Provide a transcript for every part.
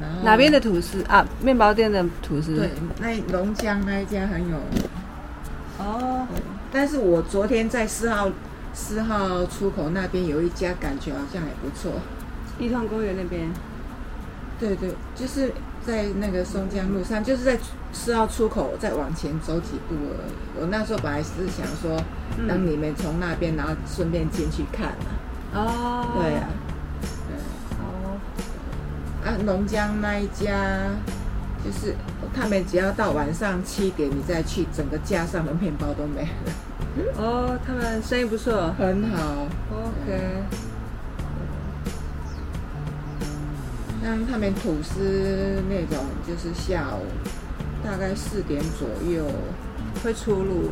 然后哪边的吐司啊？面包店的吐司。对，那龙江那一家很有。哦，但是我昨天在四号四号出口那边有一家，感觉好像也不错。一通公园那边。对对，就是在那个松江路上，就是在四号出口再往前走几步而已。我那时候本来是想说，等你们从那边，然后顺便进去看啊。哦。对啊。哦。啊，龙江那一家，就是他们只要到晚上七点你再去，整个架上的面包都没了。哦，他们生意不错。很好。OK。像他们吐司那种，就是下午大概四点左右会出炉，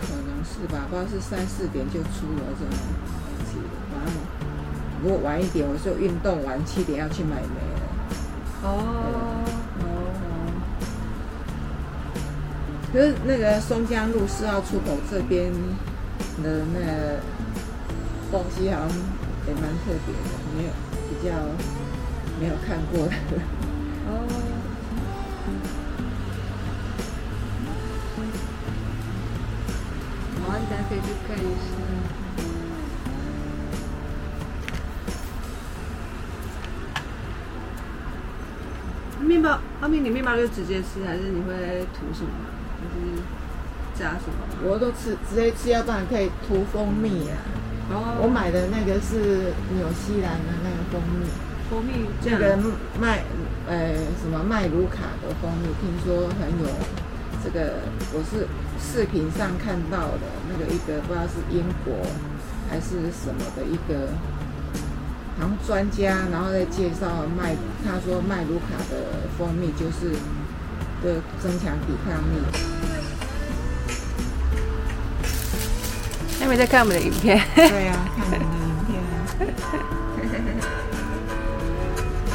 可能是吧，不知道是三四点就出了这种东西。反正如果晚一点，我就运动完七点要去买煤了。哦哦。可是那个松江路四号出口这边的那个东西好像也蛮特别的，没有比较。没有看过的哦，好，大家可以去看一下。面包，阿明，你面包就直接吃，还是你会涂什么？还是加什么？我都吃，直接吃，要不然可以涂蜂蜜啊。哦。我买的那个是纽西兰的那个蜂蜜。蜂蜜这个麦呃什么麦卢卡的蜂蜜，听说很有这个，我是视频上看到的那个一个不知道是英国还是什么的一个，好像专家，然后再介绍麦，他说麦卢卡的蜂蜜就是的增强抵抗力。下面在看我们的影片。对呀，看我们的影片。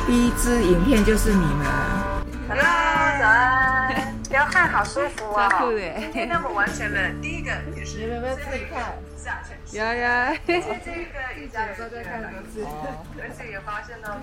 第一支影片就是你们。Hello。流汗好舒服哦。今天我们完成了第一个，也是有没有自己看？有有。这这个瑜伽有时候 在看很多次，而且也发现到。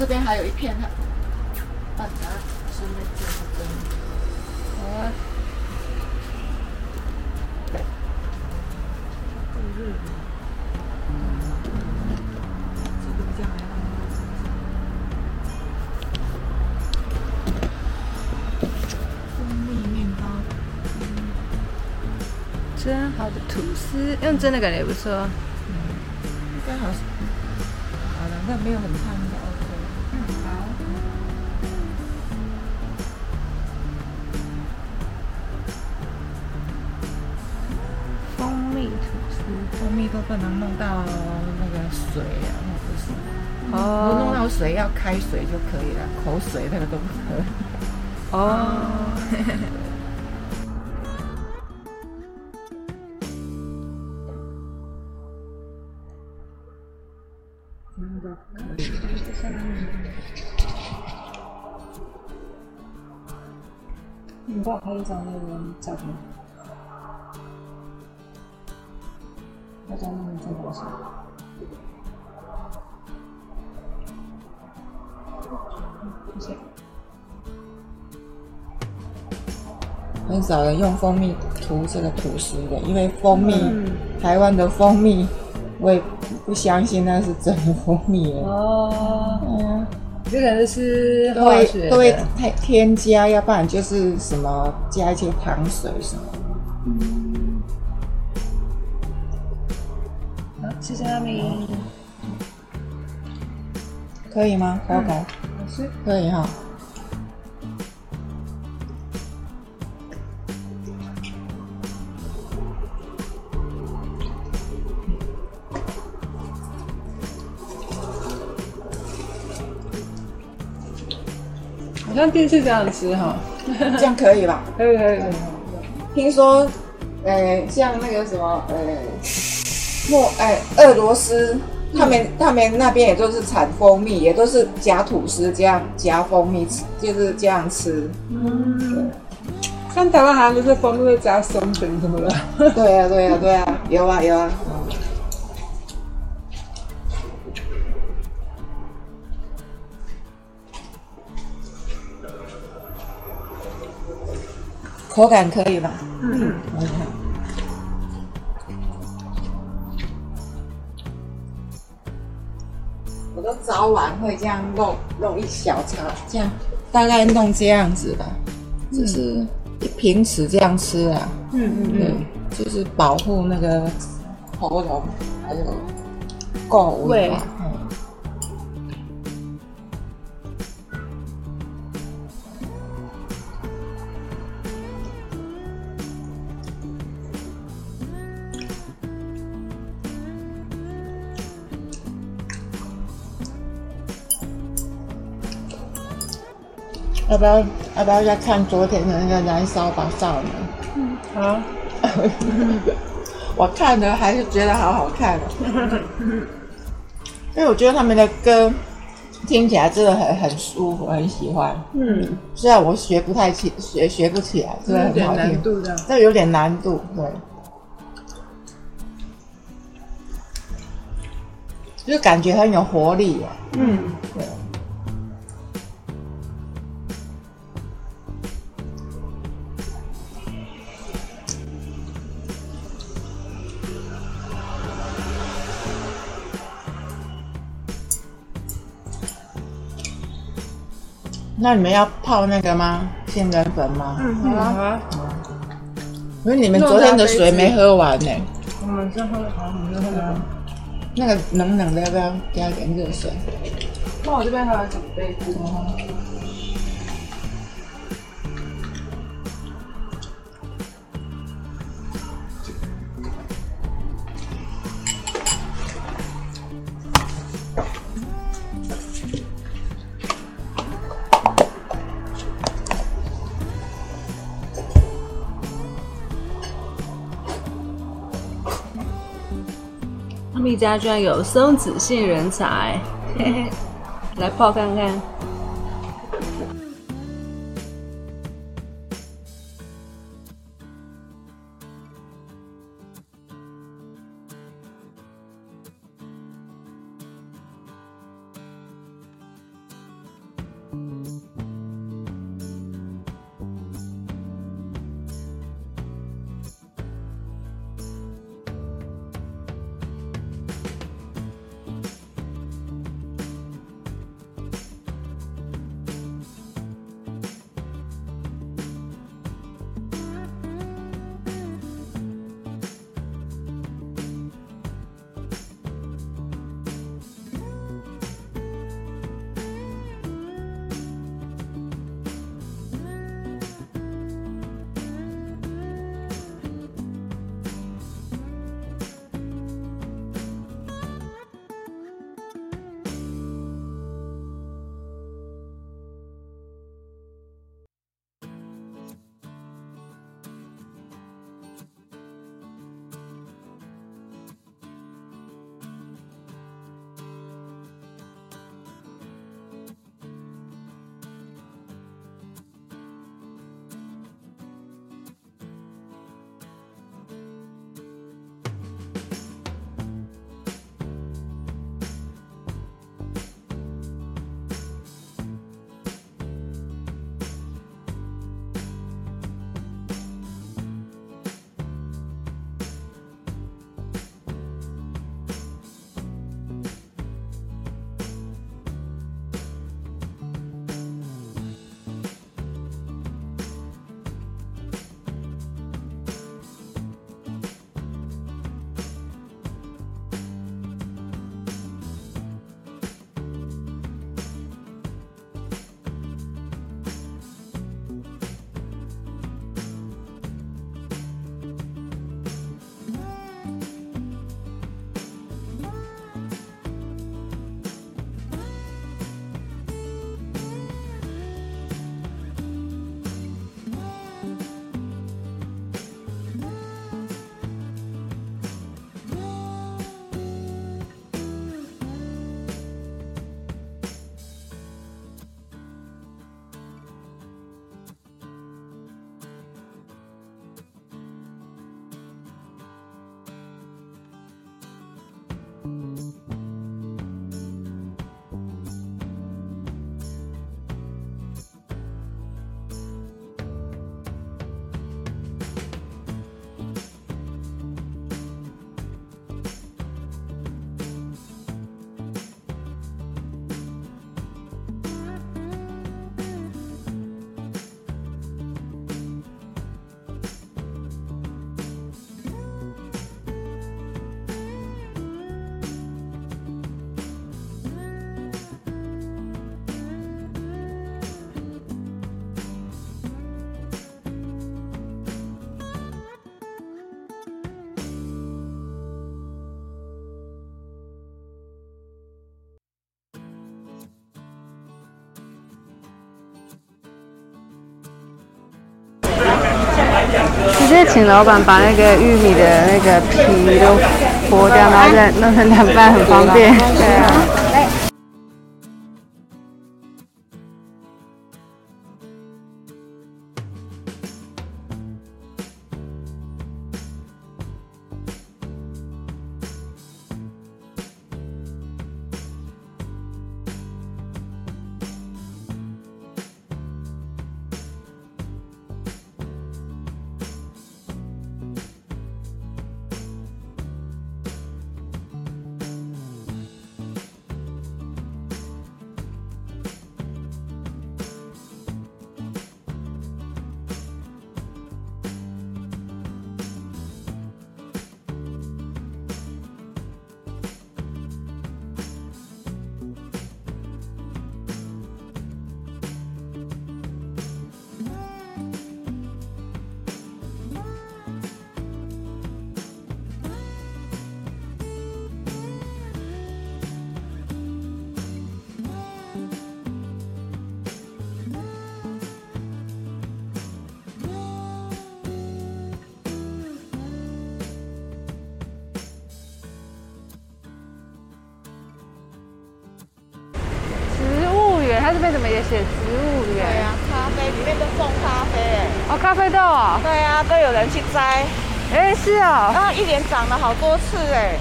这边还有一片，把它顺便剪一根。好。这个比较麻蜂蜜面包。真好的吐司，用真的感觉也不错。嗯，刚好，好了，那没有很蜜都不能弄到那个水啊，或者是哦，弄到水要开水就可以了，口水那个都不可以。哦。你帮我拍一张那个照片。大家那边在干什么？谢谢。很少人用蜂蜜涂这个吐司的，因为蜂蜜，嗯台湾的蜂蜜，我也不相信那是真的蜂蜜耶。哦，嗯，这个是都会化学都会的。太添加，要不然就是什么加一些糖水什么。好，谢谢阿明。可以吗？口感、老师，可以哈。好像第一次这样吃哈。这样可以吧？可以可以可以。听说，呃，像那个什么，呃，莫，哎、俄罗斯，他们他们那边也都是产蜂蜜，也都是夹吐司这样夹蜂蜜吃，就是这样吃。嗯，像台湾好像就是蜂蜜会加松饼什么的。对啊，对啊，对啊，有啊，有啊。口感可以吧？嗯，你看，都早晚会这样弄弄一小茶，这样大概弄这样子吧，就是平时这样吃啊。嗯嗯对，就是保护那个喉咙还有够胃要不要要不要再看昨天的那个燃烧吧少年？嗯好。我看了还是觉得好好看哦，因为我觉得他们的歌听起来真的很很舒服，很喜欢。嗯，虽然我学不太起，学学不起来，真的很好听，难度的。这有点难度，对。就是感觉很有活力啊，嗯，对。那你们要泡那个吗？杏仁粉吗？嗯，好啊。因为你们昨天的水没喝完呢、我们先喝，好，我们先喝这个。那个冷冷的要不要加点热水？那我这边还有几杯子。家居然有松子性人才，嘿嘿，来泡看看。接请老板把那个玉米的那个皮都剥掉，然后再弄成两半，很方便。对啊。怎么也写植物园？对啊，咖啡里面都种咖啡哎。哦，咖啡豆啊。对啊，都有人去摘。哎，是啊。然后一连长了好多次哎。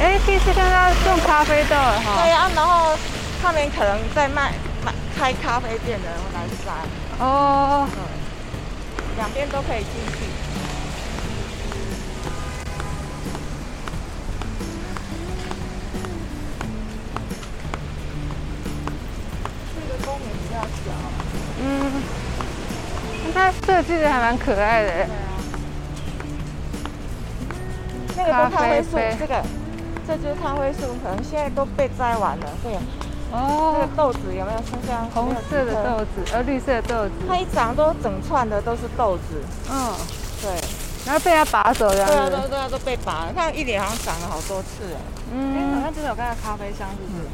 哎，第一次看到种咖啡豆哈。对啊，然后他们可能在卖卖开咖啡店的人来摘。哦。两边都可以进去。它设计的还蛮可爱的。那个咖啡树，这个，这就是咖啡树，可能现在都被摘完了。对。哦。那个豆子有没有剩下？红色的豆子，呃，绿色的豆子。它一长都整串的都是豆子。嗯。对。然后被它拔走了。对啊，都对啊，都被拔。它一脸好像长了好多次哎。嗯。哎，好像真的有看到咖啡香，是不是？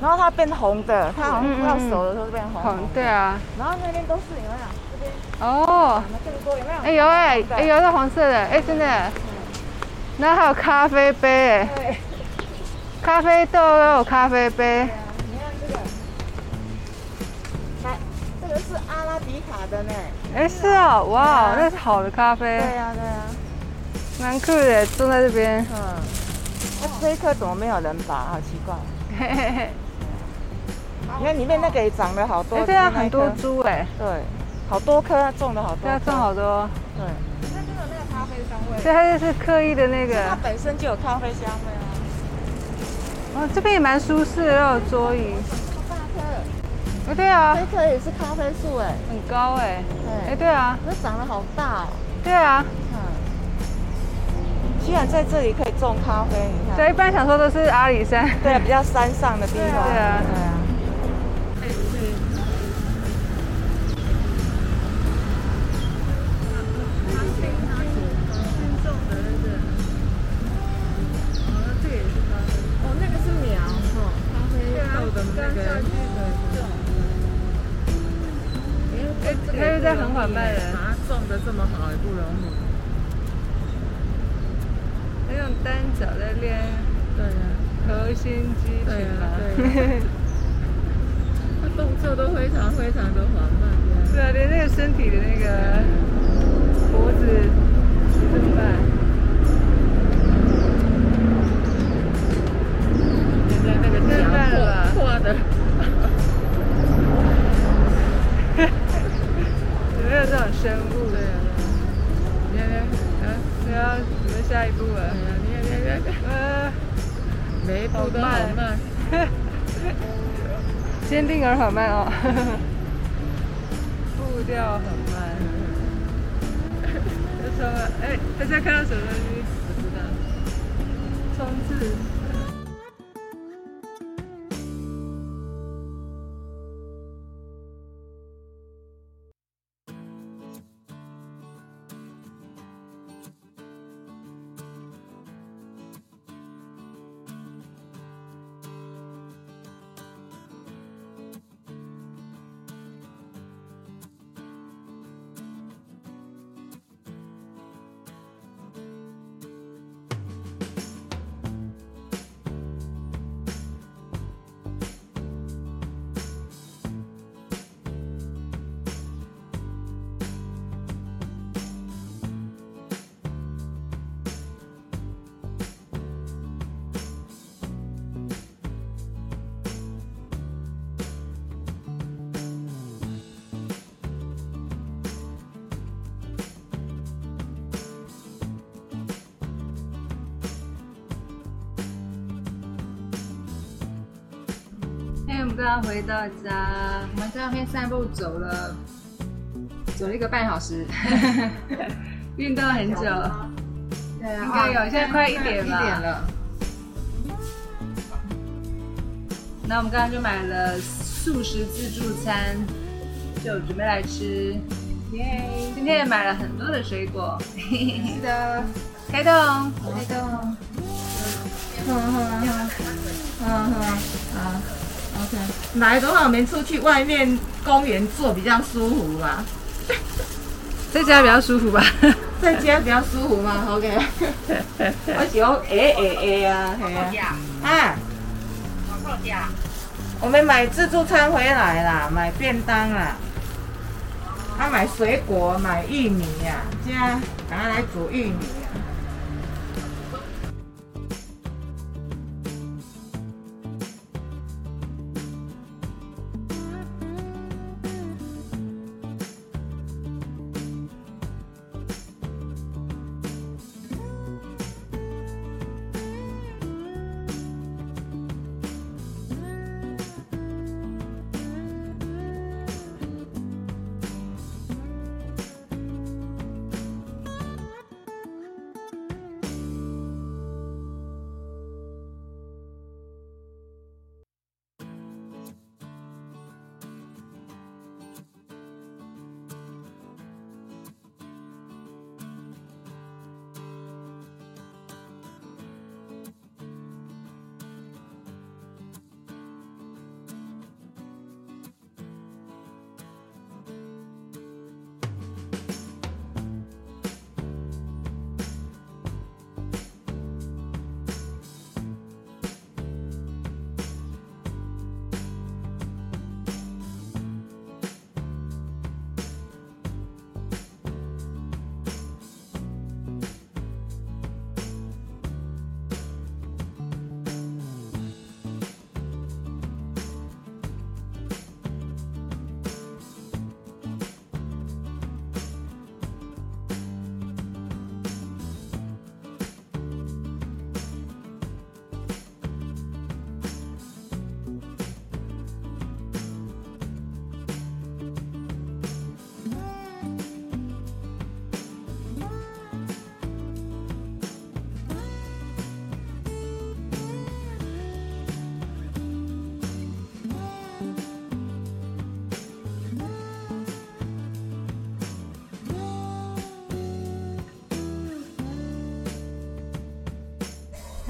然后它变红的，它好像要熟的时候变红。红，对啊。然后那边都是有没有？哦。这么多有没有？哎有哎，哎有那黄色的，哎真的。然后还有咖啡杯。对。咖啡豆又有咖啡杯。你看这个。来，这个是阿拉比卡的呢。哎是哦，哇，那是好的咖啡。对呀对呀。蛮酷的，种在这边。嗯。那这一棵怎么没有人拔？好奇怪。嘿嘿嘿。你看里面那个也长了好多，对啊，很多株哎，对，好多棵种的好多，对啊，种好多，对。它真的那个咖啡香味，所以它就是刻意的那个，它本身就有咖啡香味啊。哦，这边也蛮舒适的，又有桌椅。好大棵，哎，对啊，这棵也是咖啡树哎，很高哎，哎，对啊，这长得好大哦。对啊。居然在这里可以种咖啡，你看。对，一般想说都是阿里山，对啊，比较山上的地方。对啊，对啊。好慢哦，刚回到家，我们在外面散步走了，走了一个半小时，运动很久。对啊，应该有，现在快一点了。一点了。那我们刚刚就买了素食自助餐，就准备来吃。耶！今天也买了很多的水果。是的，开动，开动。喝喝喝喝喝啊！OK，来的话我们出去外面公园坐比较舒服吧。在家比较舒服吧？在家比较舒服嘛？OK。我喜欢 A A A 啊，嘿啊。啊。我们买自助餐回来啦，买便当啦。他买水果，买玉米呀，现在赶快来煮玉米。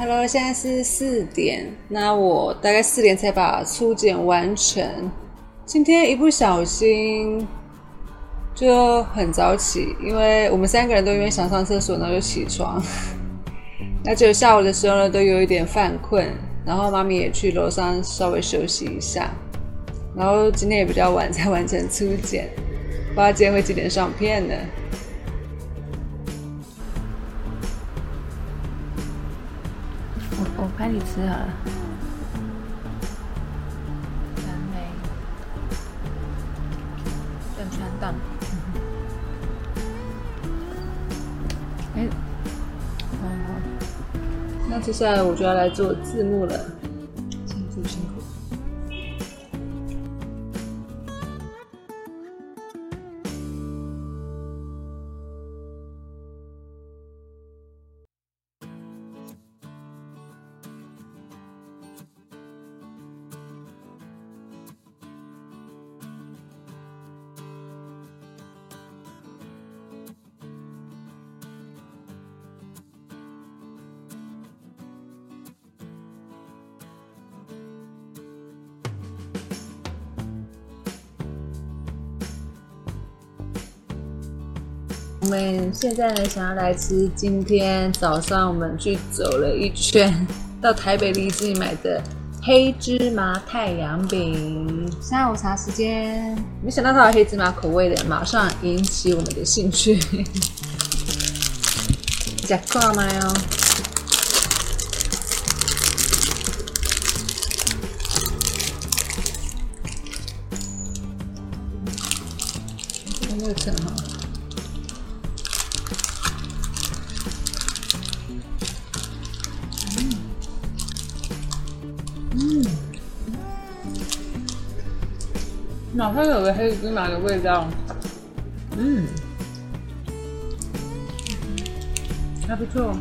Hello，现在是四点，那我大概四点才把初检完成。今天一不小心就很早起，因为我们三个人都因为想上厕所，然后就起床。那只有下午的时候呢，都有一点犯困，然后妈咪也去楼上稍微休息一下。然后今天也比较晚才完成初检，不知道今天会几点上片呢？我我拍你吃好了。蓝莓，正川蛋。哎，好好。那接下来我就要来做字幕了，们现在呢，想要来吃今天早上我们去走了一圈，到台北离子买的黑芝麻太阳饼。下午茶时间，没想到它有黑芝麻口味的，马上引起我们的兴趣。假挂吗哦？六层哈。马上有个黑芝麻的味道，嗯，还不错。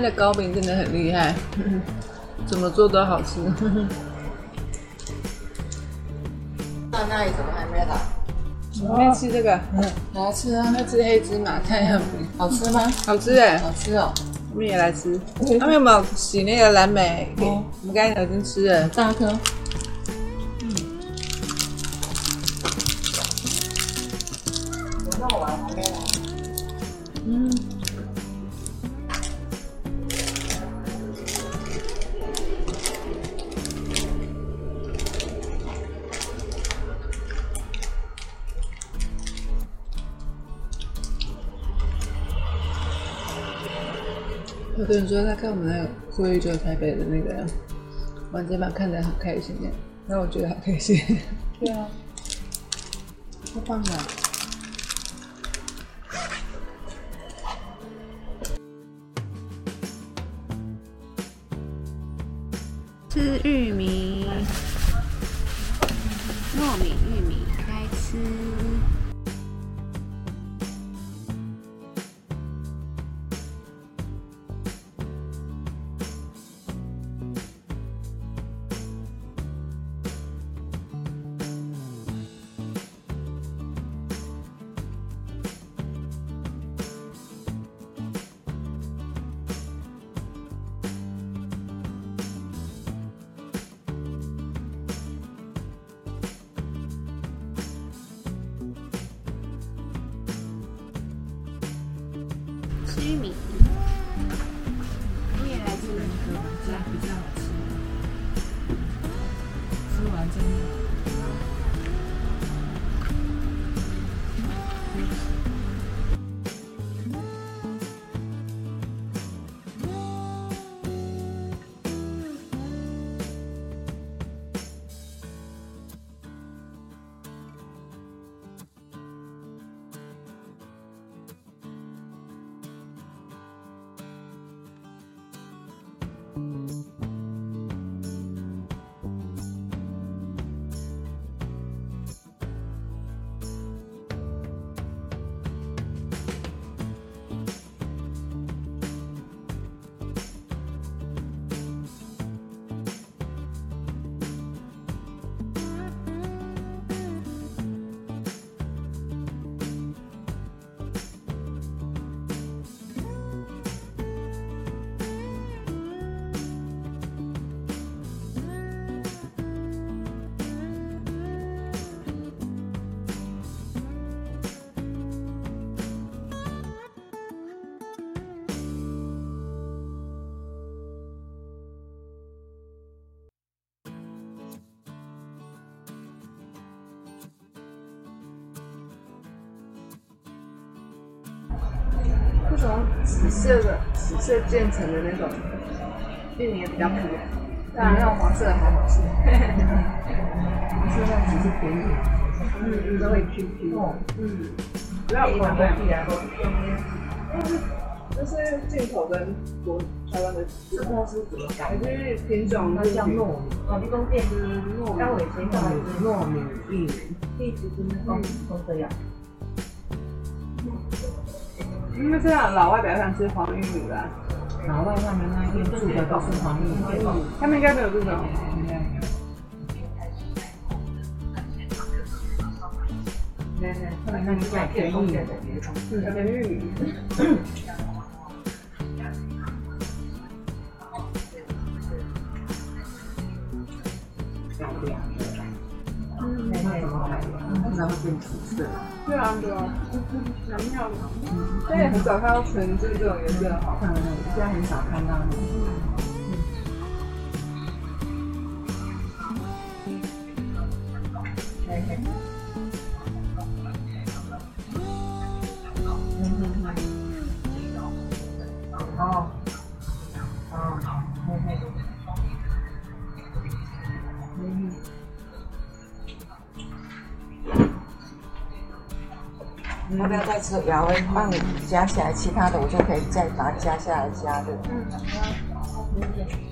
台湾的糕饼真的很厉害，怎么做都好吃。那那里怎么还没来？我们吃这个，嗯来吃啊，要吃黑芝麻太阳饼，好吃吗？好吃哎！好吃哦，我们也来吃。他们有没有洗那个蓝莓？哦我们刚才已经吃了。大颗。嗯那我还没来。嗯，有的人说他看我们那个会议就台北的那个完结版看得很开心耶，让我觉得好开心。对啊，太棒了。吃玉米，紫色的、紫色渐层的那种玉米也比较可爱，当然那种黄色的还好吃。黄色那只是便宜。嗯嗯，都会 Q Q。嗯，不要口味。这是进口跟国台湾的，这个是怎么改还是品种它叫糯米，哦，你讲店是糯米，但我以前叫它是糯米玉米。地址真的都都这样。因为这样老外比较喜欢吃黄玉米啦，老外他们那边住的都是黄玉米。他们应该没有这种。他们那边太便宜了。嗯，跟玉紫色。对啊，对啊，蛮妙的。但也很少看到纯正这种颜色好看。嗯，现在很少看到那种。要不要再吃？然后帮你加起来，其他的我就可以再把它加下来加的。嗯。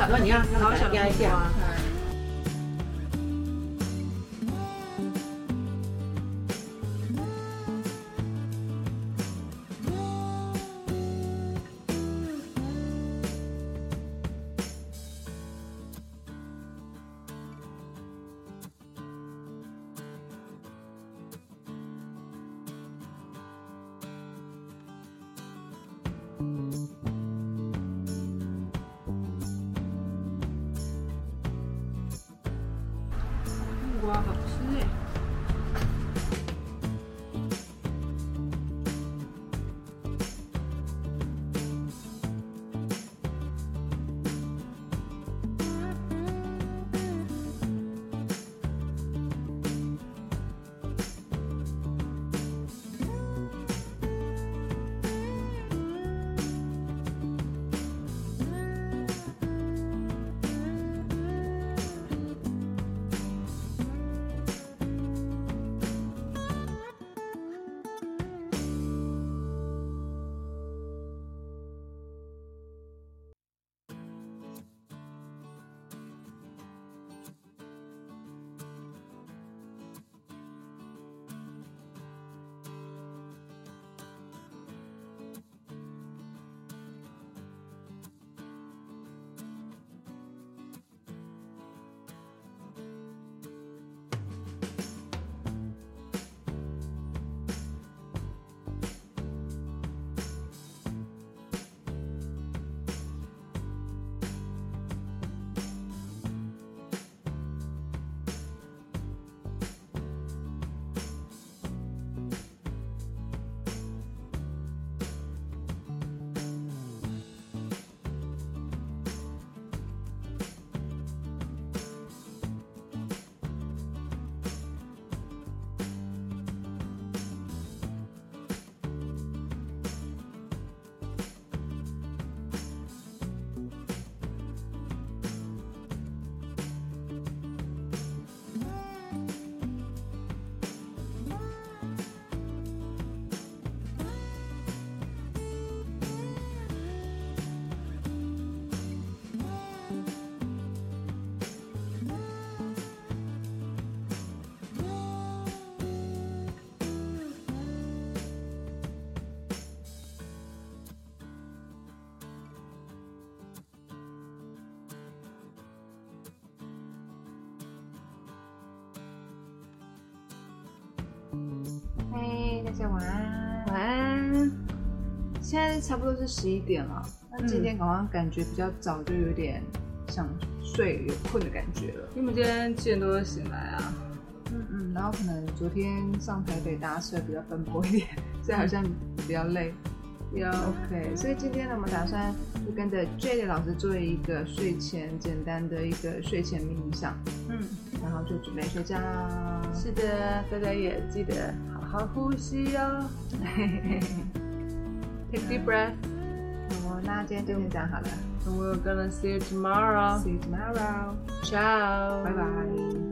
好小，那你啊，好小压一下。家晚安，晚安。现在差不多是十一点了。那今天好像感觉比较早，就有点想睡有困的感觉了。因为我们今天七点多醒来啊，嗯嗯，然后可能昨天上台北搭车比较奔波一点，所以好像比较累。也 OK，所以今天呢，我们打算就跟着 J 的老师做一个睡前简单的一个睡前冥想，嗯，然后就准备睡觉。是的，大家也记得好 Take deep breath. 哦，那今天就先这样好了。And we're gonna see you tomorrow. See you tomorrow. Ciao. Bye bye.